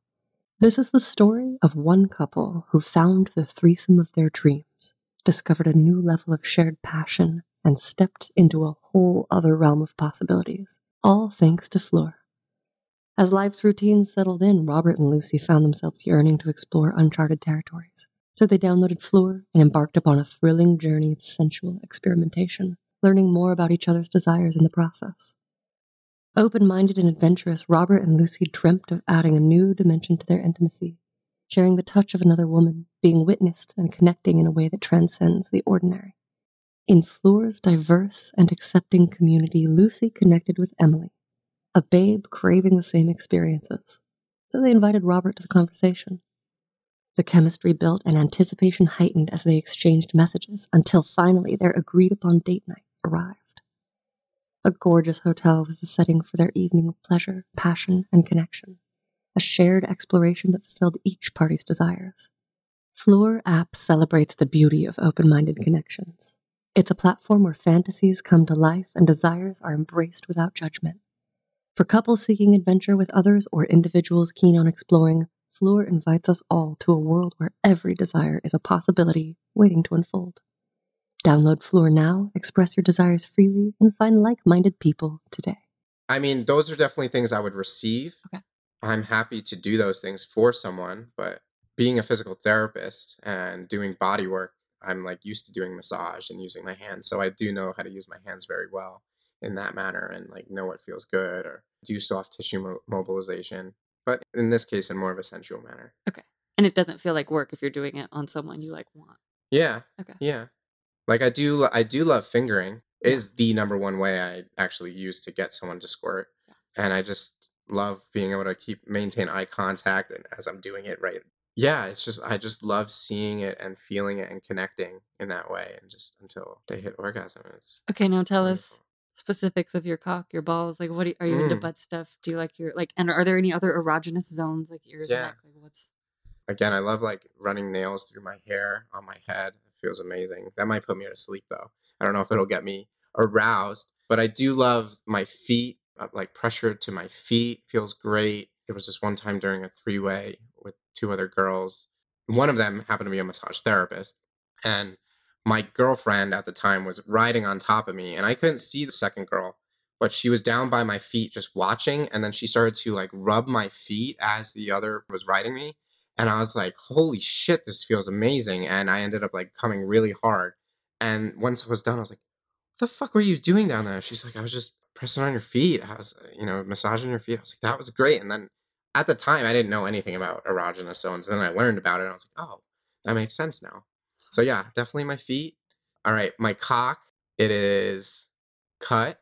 This is the story of one couple who found the threesome of their dreams, discovered a new level of shared passion, and stepped into a whole other realm of possibilities, all thanks to Flora. As life's routines settled in, Robert and Lucy found themselves yearning to explore uncharted territories. So they downloaded Fleur and embarked upon a thrilling journey of sensual experimentation, learning more about each other's desires in the process. Open minded and adventurous, Robert and Lucy dreamt of adding a new dimension to their intimacy, sharing the touch of another woman, being witnessed and connecting in a way that transcends the ordinary. In Fleur's diverse and accepting community, Lucy connected with Emily, a babe craving the same experiences. So they invited Robert to the conversation. The chemistry built and anticipation heightened as they exchanged messages until finally their agreed upon date night arrived. A gorgeous hotel was the setting for their evening of pleasure, passion, and connection, a shared exploration that fulfilled each party's desires. Fleur app celebrates the beauty of open minded connections. It's a platform where fantasies come to life and desires are embraced without judgment. For couples seeking adventure with others or individuals keen on exploring, Fleur invites us all to a world where every desire is a possibility waiting to unfold. Download Floor now, express your desires freely, and find like minded people today. I mean, those are definitely things I would receive. Okay. I'm happy to do those things for someone, but being a physical therapist and doing body work, I'm like used to doing massage and using my hands. So I do know how to use my hands very well in that manner and like know what feels good or do soft tissue mo- mobilization. But in this case, in more of a sensual manner. Okay. And it doesn't feel like work if you're doing it on someone you like want. Yeah. Okay. Yeah. Like I do, I do love fingering. Is the number one way I actually use to get someone to squirt, and I just love being able to keep maintain eye contact and as I'm doing it right. Yeah, it's just I just love seeing it and feeling it and connecting in that way, and just until they hit orgasm. It's Okay, now tell us specifics of your cock, your balls. Like, what you, are you into Mm. butt stuff? Do you like your like? And are there any other erogenous zones like ears, Yeah. neck? Like, what's Again, I love like running nails through my hair on my head. Feels amazing. That might put me to sleep though. I don't know if it'll get me aroused, but I do love my feet. uh, Like pressure to my feet feels great. It was just one time during a three way with two other girls. One of them happened to be a massage therapist, and my girlfriend at the time was riding on top of me, and I couldn't see the second girl, but she was down by my feet just watching, and then she started to like rub my feet as the other was riding me, and I was like, "Holy shit, this feels amazing!" And I ended up like coming really hard, and once I was done, I was like, "What the fuck were you doing down there?" She's like, "I was just pressing on your feet. I was, you know, massaging your feet." I was like, "That was great," and then at the time, I didn't know anything about erogenous zones. And Then I learned about it, and I was like, "Oh, that makes sense now." So yeah, definitely my feet. All right, my cock. It is cut.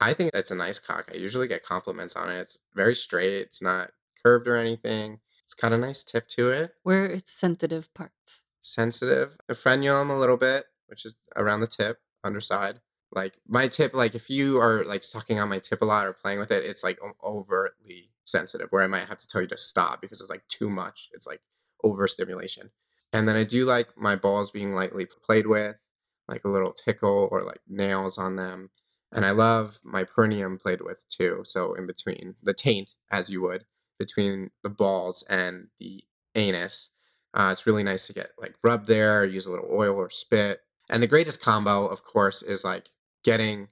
I think it's a nice cock. I usually get compliments on it. It's very straight. It's not curved or anything. It's got a nice tip to it. where it's sensitive parts? Sensitive. A frenulum a little bit, which is around the tip, underside. Like my tip, like if you are like sucking on my tip a lot or playing with it, it's like overtly sensitive where I might have to tell you to stop because it's like too much. It's like overstimulation. And then I do like my balls being lightly played with, like a little tickle or like nails on them. And I love my perineum played with too. So in between the taint, as you would, between the balls and the anus. Uh, it's really nice to get like rub there, use a little oil or spit. And the greatest combo, of course, is like getting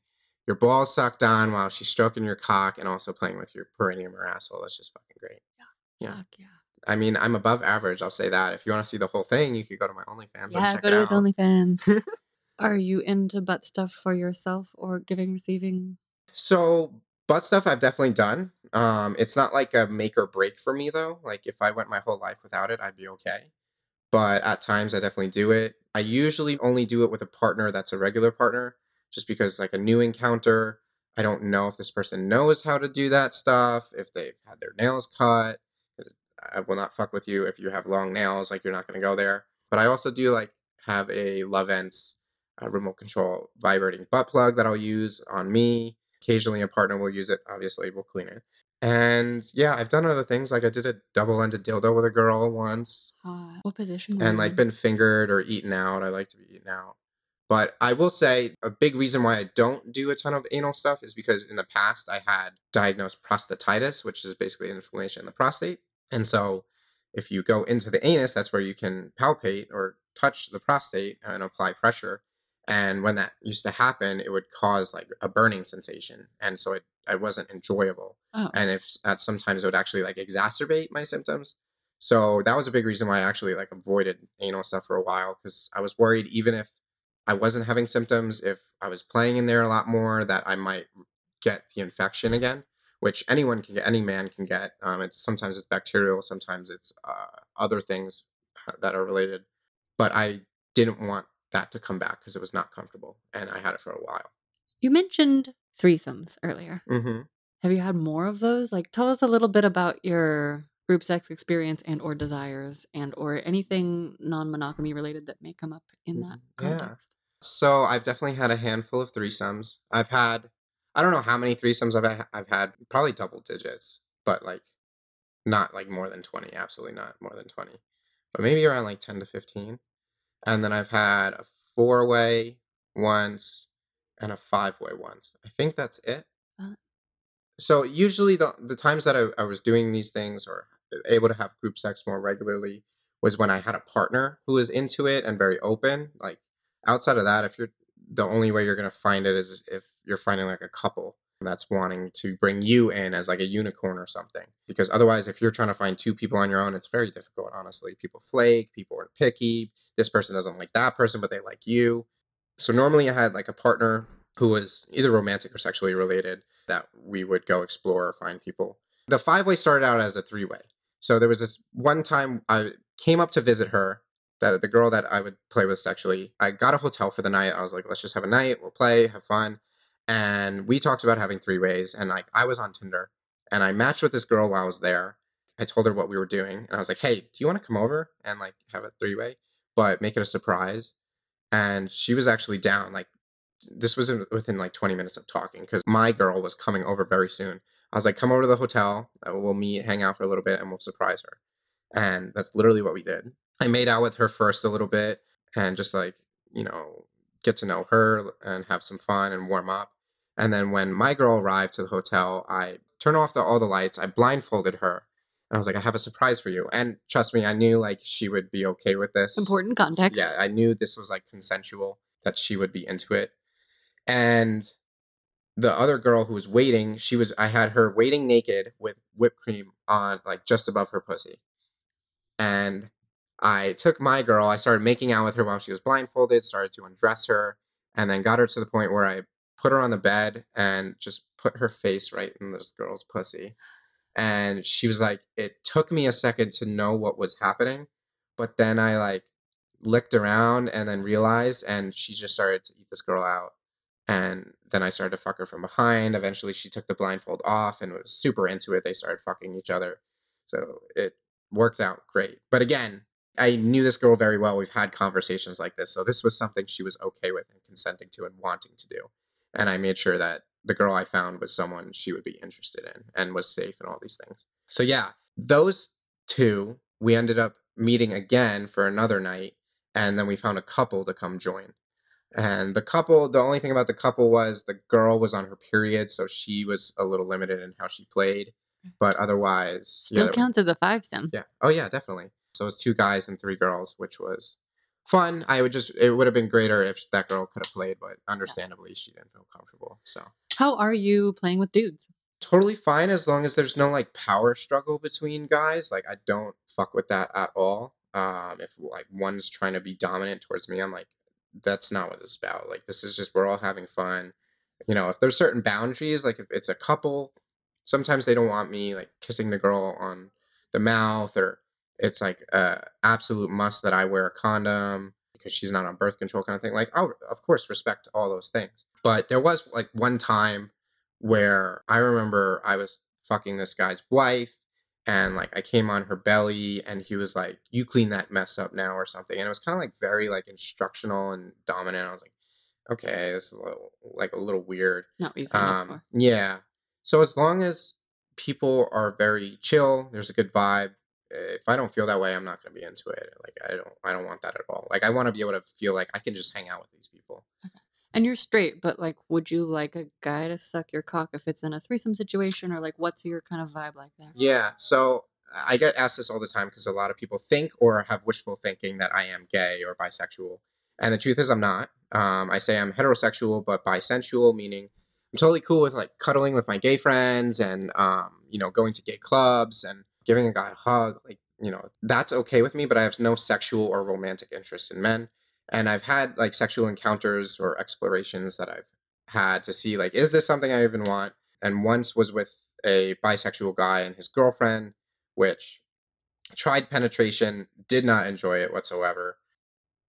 your balls sucked on while she's stroking your cock and also playing with your perineum or asshole. That's just fucking great. Yeah. Fuck yeah. I mean, I'm above average. I'll say that. If you want to see the whole thing, you could go to my OnlyFans. Yeah, go to his. OnlyFans. Are you into butt stuff for yourself or giving, receiving? So butt stuff I've definitely done. Um, it's not like a make or break for me though. Like if I went my whole life without it, I'd be okay. But at times I definitely do it. I usually only do it with a partner that's a regular partner, just because like a new encounter, I don't know if this person knows how to do that stuff, if they've had their nails cut. I will not fuck with you if you have long nails, like you're not gonna go there. But I also do like have a Lovense uh, remote control vibrating butt plug that I'll use on me. Occasionally, a partner will use it. Obviously, we'll clean it. And yeah, I've done other things. Like I did a double-ended dildo with a girl once, Uh, what position? and like in? been fingered or eaten out. I like to be eaten out. But I will say a big reason why I don't do a ton of anal stuff is because in the past I had diagnosed prostatitis, which is basically inflammation in the prostate. And so if you go into the anus, that's where you can palpate or touch the prostate and apply pressure. And when that used to happen, it would cause like a burning sensation. And so it, it wasn't enjoyable. Oh. And if at sometimes it would actually like exacerbate my symptoms. So that was a big reason why I actually like avoided anal stuff for a while because I was worried even if I wasn't having symptoms, if I was playing in there a lot more, that I might get the infection again, which anyone can get, any man can get. Um, it's sometimes it's bacterial, sometimes it's uh, other things uh, that are related. But I didn't want that to come back because it was not comfortable, and I had it for a while. You mentioned threesomes earlier. Mm-hmm. Have you had more of those? Like, tell us a little bit about your group sex experience and or desires and or anything non-monogamy related that may come up in that Mhm. Yeah. So I've definitely had a handful of threesomes. I've had, I don't know how many threesomes I've I've had, probably double digits, but like not like more than twenty. Absolutely not more than twenty, but maybe around like ten to fifteen. And then I've had a four way once and a five way once. I think that's it. Uh. So usually the the times that I, I was doing these things or able to have group sex more regularly was when I had a partner who was into it and very open. Like outside of that, if you're the only way you're gonna find it is if you're finding like a couple that's wanting to bring you in as like a unicorn or something. Because otherwise, if you're trying to find two people on your own, it's very difficult. Honestly, people flake, people are picky. This person doesn't like that person, but they like you. So normally, I had like a partner who was either romantic or sexually related that we would go explore or find people. The five way started out as a three way. So there was this one time I came up to visit her, that the girl that I would play with sexually. I got a hotel for the night. I was like, let's just have a night, we'll play, have fun. And we talked about having three ways. And like I was on Tinder and I matched with this girl while I was there. I told her what we were doing. And I was like, hey, do you want to come over and like have a three way, but make it a surprise? And she was actually down. Like this was in, within like 20 minutes of talking because my girl was coming over very soon. I was like, come over to the hotel. uh, We'll meet, hang out for a little bit, and we'll surprise her. And that's literally what we did. I made out with her first a little bit and just like, you know, get to know her and have some fun and warm up. And then when my girl arrived to the hotel, I turned off the, all the lights. I blindfolded her. I was like, I have a surprise for you. And trust me, I knew like she would be okay with this. Important context. Yeah, I knew this was like consensual, that she would be into it. And the other girl who was waiting, she was I had her waiting naked with whipped cream on like just above her pussy. And I took my girl, I started making out with her while she was blindfolded, started to undress her, and then got her to the point where I put her on the bed and just put her face right in this girl's pussy. And she was like, it took me a second to know what was happening, but then I like licked around and then realized, and she just started to eat this girl out. And then I started to fuck her from behind. Eventually, she took the blindfold off and was super into it. They started fucking each other. So it worked out great. But again, I knew this girl very well. We've had conversations like this. So this was something she was okay with and consenting to and wanting to do. and I made sure that the girl I found was someone she would be interested in and was safe and all these things. So yeah, those two we ended up meeting again for another night, and then we found a couple to come join. And the couple, the only thing about the couple was the girl was on her period, so she was a little limited in how she played. Mm. But otherwise, Still there- counts as a five sim. yeah. Oh yeah, definitely. So it was two guys and three girls, which was fun. I would just it would have been greater if that girl could have played, but understandably she didn't feel comfortable. So How are you playing with dudes? totally fine as long as there's no like power struggle between guys. Like I don't fuck with that at all. Um, if like one's trying to be dominant towards me, I'm like, that's not what this is about. Like this is just we're all having fun. You know, if there's certain boundaries, like if it's a couple, sometimes they don't want me like kissing the girl on the mouth or it's like a absolute must that I wear a condom because she's not on birth control kind of thing. Like I'll of course respect all those things. But there was like one time where I remember I was fucking this guy's wife and like I came on her belly and he was like, You clean that mess up now or something. And it was kind of like very like instructional and dominant. I was like, Okay, this is a little like a little weird. Not what Um, yeah. So as long as people are very chill, there's a good vibe. If I don't feel that way, I'm not going to be into it. Like I don't, I don't want that at all. Like I want to be able to feel like I can just hang out with these people. And you're straight, but like, would you like a guy to suck your cock if it's in a threesome situation, or like, what's your kind of vibe like there? Yeah. So I get asked this all the time because a lot of people think or have wishful thinking that I am gay or bisexual, and the truth is I'm not. Um, I say I'm heterosexual but bisensual, meaning I'm totally cool with like cuddling with my gay friends and um, you know going to gay clubs and giving a guy a hug. Like you know that's okay with me, but I have no sexual or romantic interest in men. And I've had like sexual encounters or explorations that I've had to see like is this something I even want? And once was with a bisexual guy and his girlfriend, which tried penetration, did not enjoy it whatsoever.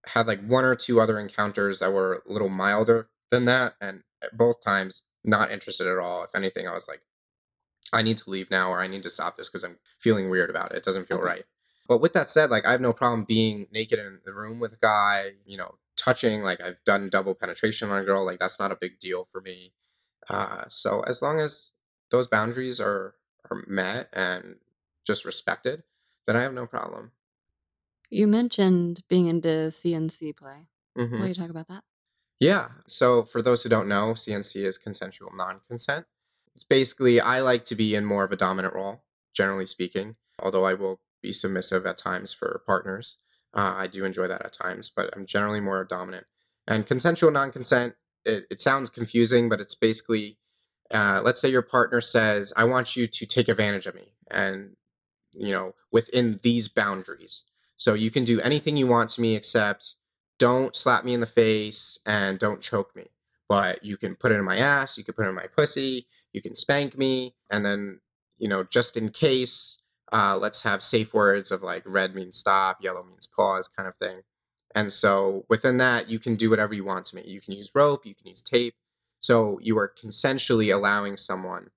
Had like one or two other encounters that were a little milder than that, and eh, both times not interested at all. If anything, I was like, I need to leave now, or I need to stop this because I'm feeling weird about it. It doesn't feel Okay. right. But with that said, like I have no problem being naked in the room with a guy, you know, touching. Like I've done double penetration on a girl. Like that's not a big deal for me. Uh, so as long as those boundaries are are met and just respected, then I have no problem. You mentioned being into CNC play. Mhm. Will you talk about that? Yeah. So for those who don't know, CNC is consensual non-consent. It's basically I like to be in more of a dominant role, generally speaking. Although I will be submissive at times for partners, uh, I do enjoy that at times. But I'm generally more dominant. And consensual non-consent, it, it sounds confusing, but it's basically, uh, let's say your partner says, "I want you to take advantage of me," and you know within these boundaries. So you can do anything you want to me except don't slap me in the face and don't choke me. But you can put it in my ass, you can put it in my pussy, you can spank me, and then, you know, just in case, uh, let's have safe words of like red means stop, yellow means pause, kind of thing. And so within that, you can do whatever you want to me. You can use rope, you can use tape. So you are consensually allowing someone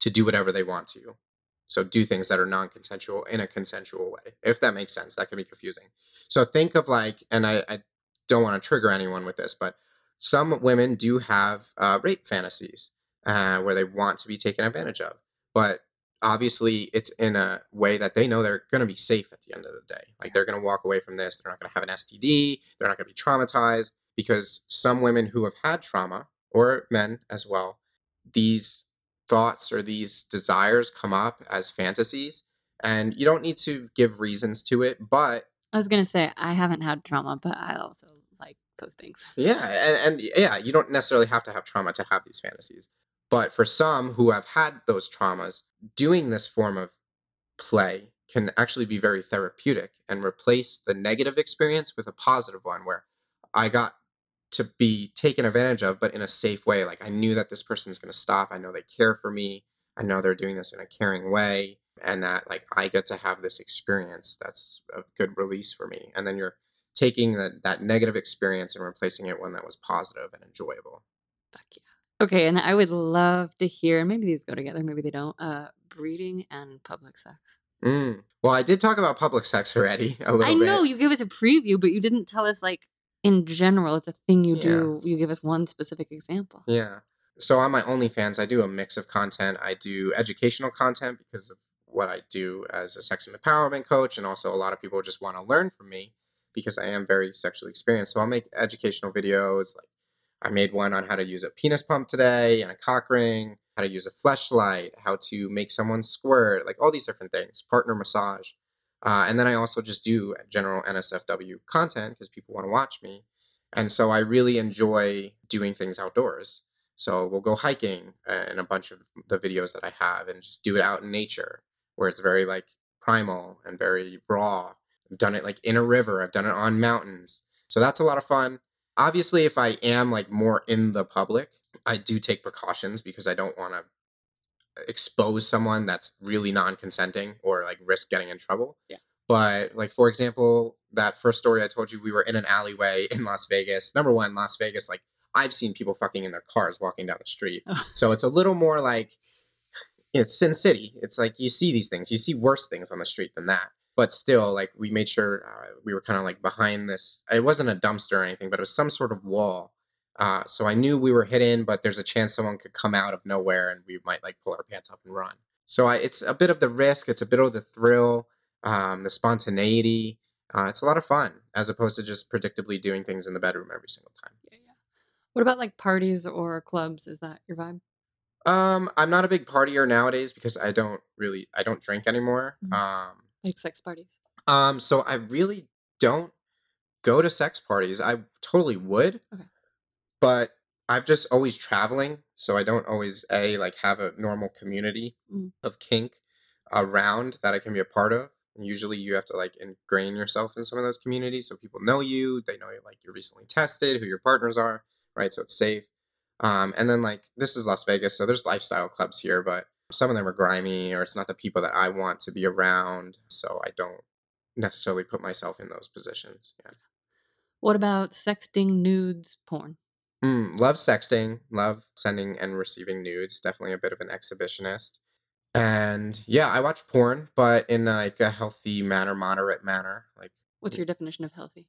to do whatever they want to you. So do things that are non-consensual in a consensual way. If that makes sense, that can be confusing. So think of like, and I, I don't want to trigger anyone with this, but some women do have uh, rape fantasies uh, where they want to be taken advantage of. But obviously, it's in a way that they know they're going to be safe at the end of the day. Like they're going to walk away from this. They're not going to have an STD. They're not going to be traumatized because some women who have had trauma, or men as well, these thoughts or these desires come up as fantasies. And you don't need to give reasons to it, but I was gonna say I haven't had trauma, but I also those things. Yeah, and, and yeah, you don't necessarily have to have trauma to have these fantasies. But for some who have had those traumas, doing this form of play can actually be very therapeutic and replace the negative experience with a positive one where I got to be taken advantage of, but in a safe way. Like I knew that this person's going to stop. I know they care for me. I know they're doing this in a caring way. And that like I get to have this experience that's a good release for me. And then you're taking that that negative experience and replacing it with one that was positive and enjoyable. Fuck yeah. Okay, and I would love to hear, maybe these go together, maybe they don't. Uh, breeding and public sex. Mm. Well, I did talk about public sex already a little I bit. know you gave us a preview, but you didn't tell us like in general, it's a thing you Yeah. do. You give us one specific example. Yeah. So on my OnlyFans, I do a mix of content. I do educational content because of what I do as a sex and empowerment coach, and also a lot of people just want to learn from me because I am very sexually experienced. So I'll make educational videos. Like I made one on how to use a penis pump today and a cock ring, how to use a fleshlight, how to make someone squirt, like all these different things. Partner massage, uh, and then I also just do general NSFW content because people want to watch me. And so I really enjoy doing things outdoors. So we'll go hiking in a bunch of the videos that I have and just do it out in nature where it's very like primal and very raw. I've done it like in a river, I've done it on mountains. So that's a lot of fun. Obviously, if I am like more in the public, I do take precautions because I don't want to expose someone that's really non-consenting or like risk getting in trouble. Yeah. But like for example, that first story I told you, we were in an alleyway in Las Vegas. Number one, Las Vegas, like I've seen people fucking in their cars walking down the street. Oh. So it's a little more like it's Sin City. It's like you see these things, you see worse things on the street than that. But still, like we made sure uh, we were kind of like behind this. It wasn't a dumpster or anything, but it was some sort of wall. Uh, so I knew we were hidden, but there's a chance someone could come out of nowhere and we might like pull our pants up and run. So I, it's a bit of the risk, it's a bit of the thrill, um, the spontaneity. Uh, it's a lot of fun as opposed to just predictably doing things in the bedroom every single time. Yeah, yeah. What about like parties or clubs? Is that your vibe? Um, I'm not a big partier nowadays because I don't really I don't drink anymore. Mhm. Um, Like sex parties? um, so I really don't go to sex parties. I totally would, Okay. but I've just always traveling, so I don't always a like have a normal community Mm. of kink around that I can be a part of. And usually, you have to like ingrain yourself in some of those communities so people know you. They know like you're recently tested, who your partners are, right? So it's safe. Um, and then like this is Las Vegas, so there's lifestyle clubs here, but some of them are grimy or it's not the people that I want to be around. So I don't necessarily put myself in those positions. Yeah. What about sexting, nudes, porn? Mm, love sexting, love sending and receiving nudes. Definitely a bit of an exhibitionist. And yeah, I watch porn, but in like a healthy manner, moderate manner. Like What's your definition of healthy?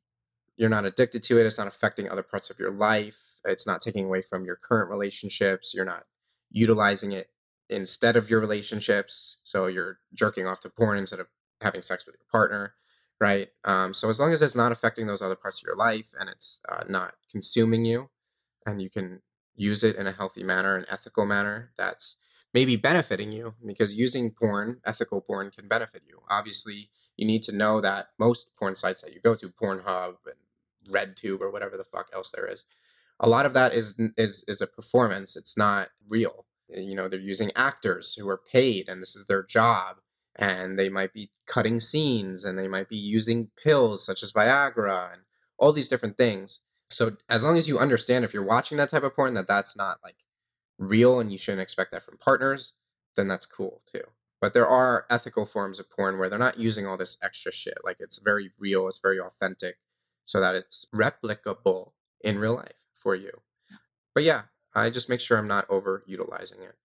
you're not addicted to it. It's not affecting other parts of your life. It's not taking away from your current relationships. You're not utilizing it instead of your relationships. So you're jerking off to porn instead of having sex with your partner, right? Um, so as long as it's not affecting those other parts of your life and it's uh, not consuming you, and you can use it in a healthy manner, an ethical manner, that's maybe benefiting you because using porn, ethical porn, can benefit you. Obviously, you need to know that most porn sites that you go to, Pornhub and RedTube or whatever the fuck else there is, a lot of that is is is a performance. It's not real. Eh, you know, they're using actors who are paid, and this is their job, and they might be cutting scenes, and they might be using pills such as Viagra and all these different things. So as long as you understand if you're watching that type of porn that that's not like real and you shouldn't expect that from partners, then that's cool too. But there are ethical forms of porn where they're not using all this extra shit. Like it's very real, it's very authentic, so that it's replicable in real life for you. But yeah, I just make sure I'm not overutilizing it.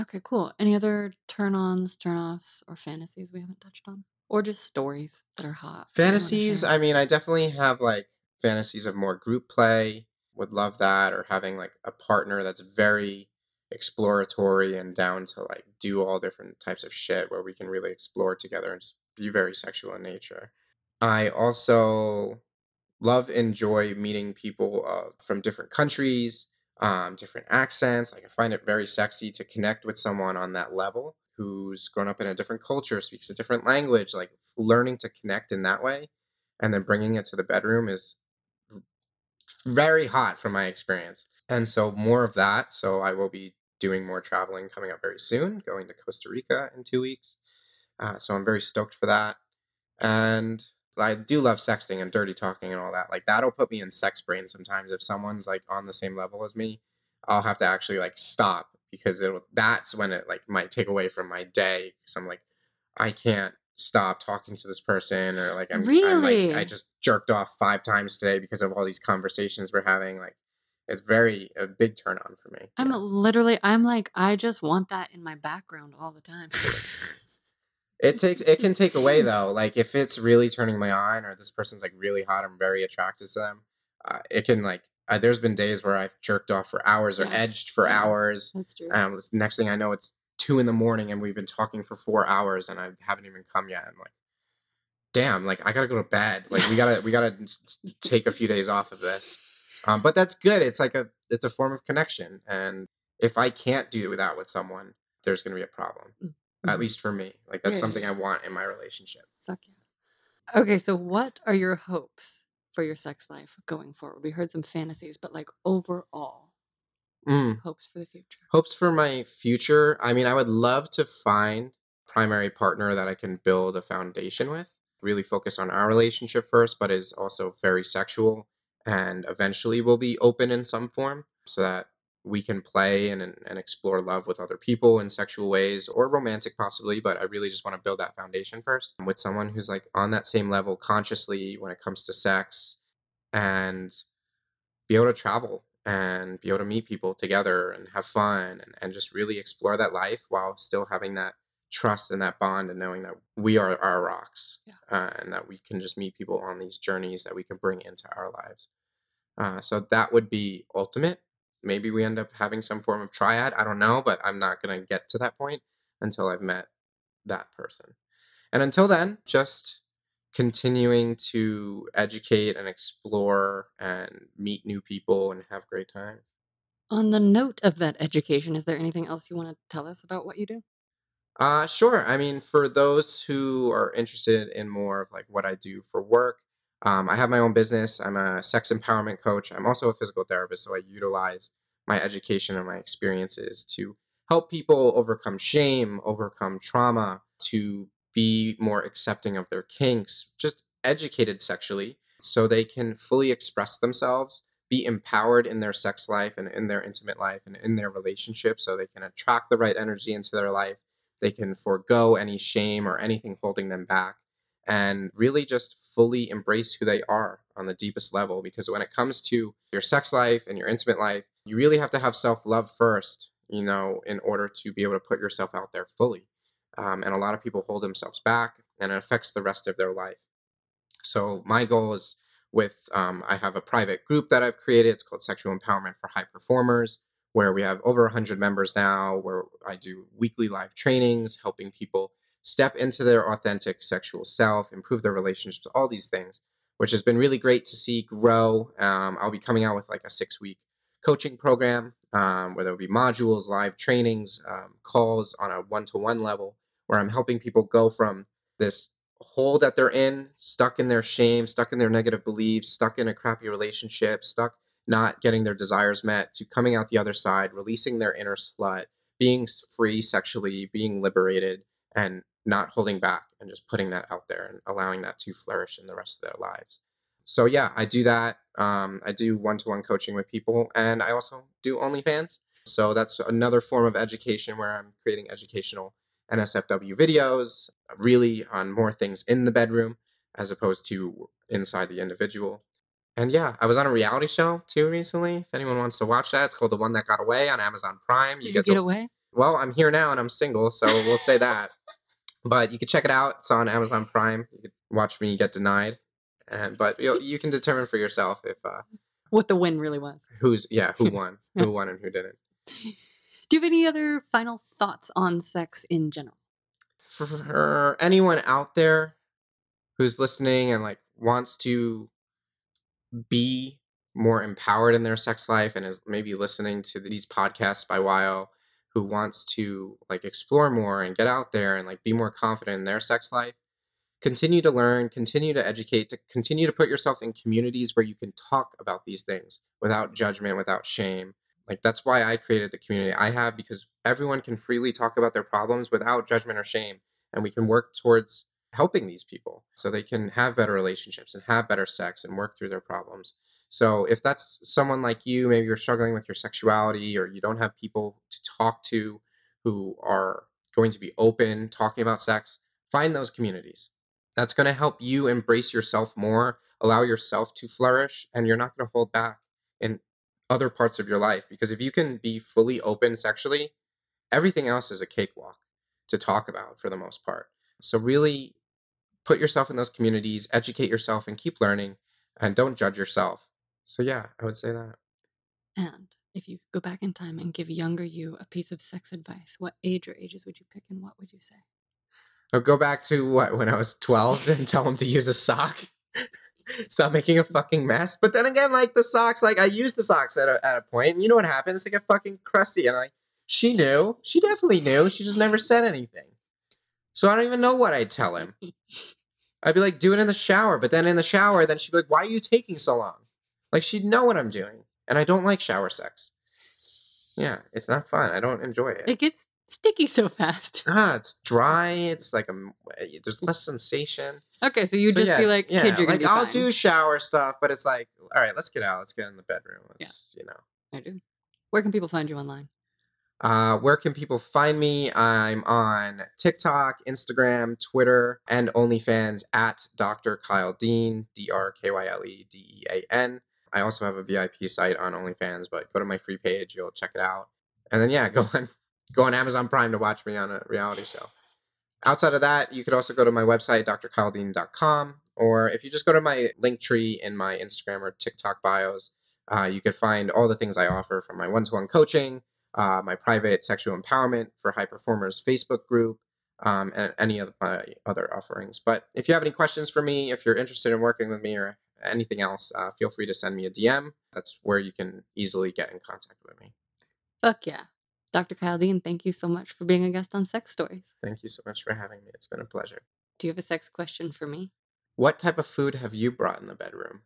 Okay, cool. Any other turn ons, turn offs, or fantasies we haven't touched on? Or just stories that are hot? that you wanna Fantasies. I mean, I definitely have like fantasies of more group play. Would love that, or having like a partner that's very exploratory and down to like do all different types of shit where we can really explore together and just be very sexual in nature. I also love enjoy meeting people uh, from different countries, um, different accents. Like I find it very sexy to connect with someone on that level who's grown up in a different culture, speaks a different language. Like learning to connect in that way, and then bringing it to the bedroom is very hot from my experience. And so more of that. So I will be doing more traveling coming up very soon, going to Costa Rica in two weeks. Uh, so I'm very stoked for that. And I do love sexting and dirty talking and all that. Like that'll put me in sex brain sometimes. If someone's like on the same level as me, I'll have to actually like stop because it'll that's when it like might take away from my day. Because I'm like, I can't stop talking to this person or like I'm, I'm like I just jerked off five times today because of all these conversations we're having. Like it's very a big turn on for me. I'm Yeah. literally, I'm like, I just want that in my background all the time. It takes it can take away though. Like if it's really turning my on, or this person's like really hot, I'm very attracted to them. Uh, it can like. Uh, there's been days where I've jerked off for hours or Yeah. edged for Yeah. hours. That's true. Um, next thing I know, it's two in the morning and we've been talking for four hours and I haven't even come yet. I'm like, damn, like I gotta go to bed. Like we gotta we gotta take a few days off of this. Um, but that's good. It's like a it's a form of connection, and if I can't do that with someone, there's gonna be a problem. At Mhm. least for me, like that's Yeah, something. I want in my relationship. Fuck yeah. Okay, so what are your hopes for your sex life going forward? We heard some fantasies, but like overall Mm. hopes for the future. hopes for my future i mean i would love to find primary partner that i can build a foundation with really focus on our relationship first but is also very sexual and eventually will be open in some form so that we can play and, and explore love with other people in sexual ways or romantic possibly but i really just want to build that foundation first with someone who's like on that same level consciously when it comes to sex and be able to travel and be able to meet people together and have fun and, and just really explore that life while still having that trust and that bond and knowing that we are our rocks Yeah. uh, and that we can just meet people on these journeys that we can bring into our lives. Uh, so that would be ultimate. Maybe we end up having some form of triad. I don't know, but I'm not going to get to that point until I've met that person. And until then, just continuing to educate and explore and meet new people and have great times. On the note of that education, is there anything else you want to tell us about what you do? Uh, sure. I mean, for those who are interested in more of like what I do for work, um, I have my own business. I'm a sex empowerment coach. I'm also a physical therapist, so I utilize my education and my experiences to help people overcome shame, overcome trauma, to be more accepting of their kinks, just educated sexually so they can fully express themselves, be empowered in their sex life and in their intimate life and in their relationships so they can attract the right energy into their life. They can forego any shame or anything holding them back and really just fully embrace who they are on the deepest level. Because when it comes to your sex life and your intimate life, you really have to have self love first, you know, in order to be able to put yourself out there fully. Um, and a lot of people hold themselves back and it affects the rest of their life. So, my goal is with, um, I have a private group that I've created. It's called Sexual Empowerment for High Performers, where we have over 100 members now, where I do weekly live trainings, helping people step into their authentic sexual self, improve their relationships, all these things, which has been really great to see grow. Um, I'll be coming out with like a six week coaching program um, where there will be modules, live trainings, um, calls on a one to one level, where I'm helping people go from this hole that they're in, stuck in their shame, stuck in their negative beliefs, stuck in a crappy relationship, stuck not getting their desires met, to coming out the other side, releasing their inner slut, being free sexually, being liberated, and not holding back and just putting that out there and allowing that to flourish in the rest of their lives. So yeah, I do that. Um, I do one-to-one coaching with people, and I also do OnlyFans. So that's another form of education where I'm creating educational NSFW videos, really on more things in the bedroom as opposed to inside the individual. And yeah, I was on a reality show too recently. If anyone wants to watch that, it's called The One That Got Away on Amazon Prime. Did you get to away? well, I'm here now and I'm single, so we'll say that. But you can check it out. It's on Amazon Prime. You can watch me get denied, and but you you can determine for yourself if uh, What the win really was. who's yeah who won, who won and who didn't. Do you have any other final thoughts on sex in general? For anyone out there who's listening and like wants to be more empowered in their sex life and is maybe listening to these podcasts by while who wants to like explore more and get out there and like be more confident in their sex life continue to learn continue to educate to continue to put yourself in communities where you can talk about these things without judgment without shame. Like that's why i created the community i have because everyone can freely talk about their problems without judgment or shame and we can work towards helping these people so they can have better relationships and have better sex and work through their problems so if that's someone like you, maybe you're struggling with your sexuality or you don't have people to talk to who are going to be open talking about sex, find those communities. That's going to help you embrace yourself more, allow yourself to flourish, and you're not going to hold back in other parts of your life because if you can be fully open sexually, everything else is a cakewalk to talk about for the most part. So really put yourself in those communities, educate yourself, and keep learning, and don't judge yourself. So yeah, I would say that. And if you could go back in time and give younger you a piece of sex advice, what age or ages would you pick and what would you say? I'll go back to what when I was 12 and tell him to use a sock. Stop making a fucking mess. But then again, like the socks, like I used the socks at a, at a point, and you know what happens? They get fucking crusty. And like, she knew. She definitely knew. She just never said anything. So I don't even know what I'd tell him. I'd be like, do it in the shower. But then in the shower, then she'd be like, why are you taking so long? Like she'd know what I'm doing. And I don't like shower sex. Yeah, it's not fun. I don't enjoy it. It gets sticky so fast. Ah, it's dry. It's like a eh, there's less sensation. Okay, so you So, just yeah, be like, yeah, kid, you're like be I'll fine. do shower stuff, but it's like, all right, let's get out. Let's get in the bedroom. Let's, you know. I do. Where can people find you online? Uh, where can people find me? I'm on TikTok, Instagram, Twitter, and OnlyFans at Dr. Kyle Dean, D R K Y L E D E A N. I also have a VIP site on OnlyFans, but go to my free page, you'll check it out. And then yeah, go on go on Amazon Prime to watch me on a reality show. Outside of that, you could also go to my website, drkyledean.com, or if you just go to my link tree in my Instagram or TikTok bios, uh, you could find all the things I offer from my one-to-one coaching, uh, my private sexual empowerment for high performers Facebook group, um, and any of my other offerings. But if you have any questions for me, if you're interested in working with me or anything else, uh, feel free to send me a DM. That's where you can easily get in contact with me. Fuck yeah. Dr. Kyle Dean, thank you so much for being a guest on Sex Stories. Thank you so much for having me. It's been a pleasure. Do you have a sex question for me? What type of food have you brought in the bedroom?